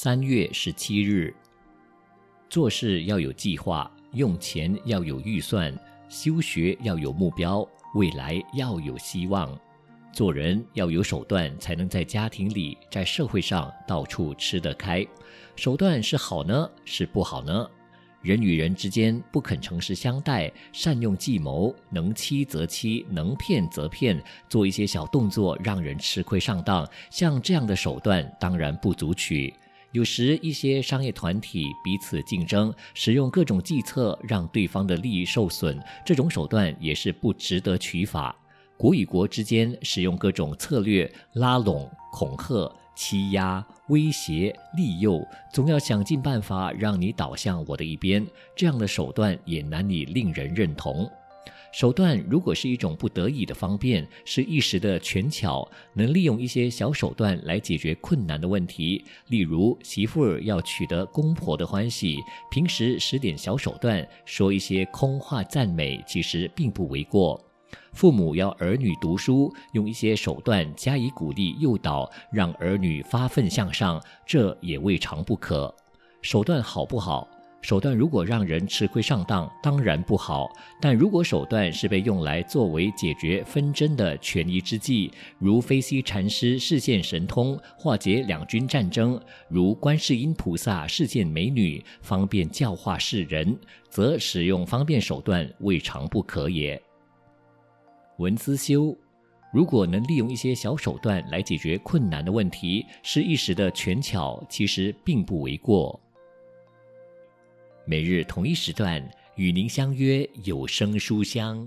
三月十七日，做事要有计划，用钱要有预算，修学要有目标，未来要有希望。做人要有手段，才能在家庭里、在社会上到处吃得开。手段是好呢，是不好呢？人与人之间不肯诚实相待，善用计谋，能欺则欺，能骗则骗，做一些小动作让人吃亏上当，像这样的手段当然不足取。有时一些商业团体彼此竞争，使用各种计策让对方的利益受损，这种手段也是不值得取法。国与国之间使用各种策略拉拢、恐吓、欺压、威胁、利诱，总要想尽办法让你倒向我的一边。这样的手段也难以令人认同。手段如果是一种不得已的方便，是一时的权巧，能利用一些小手段来解决困难的问题，例如媳妇儿要取得公婆的欢喜，平时使点小手段，说一些空话赞美，其实并不为过。父母要儿女读书，用一些手段加以鼓励诱导，让儿女发奋向上，这也未尝不可。手段好不好？手段如果让人吃亏上当，当然不好。但如果手段是被用来作为解决纷争的权宜之计，如飞溪禅师示现神通，化解两军战争；如观世音菩萨示现美女，方便教化世人，则使用方便手段未尝不可也。文思修，如果能利用一些小手段来解决困难的问题，是一时的权巧，其实并不为过。每日同一时段与您相约有声书香。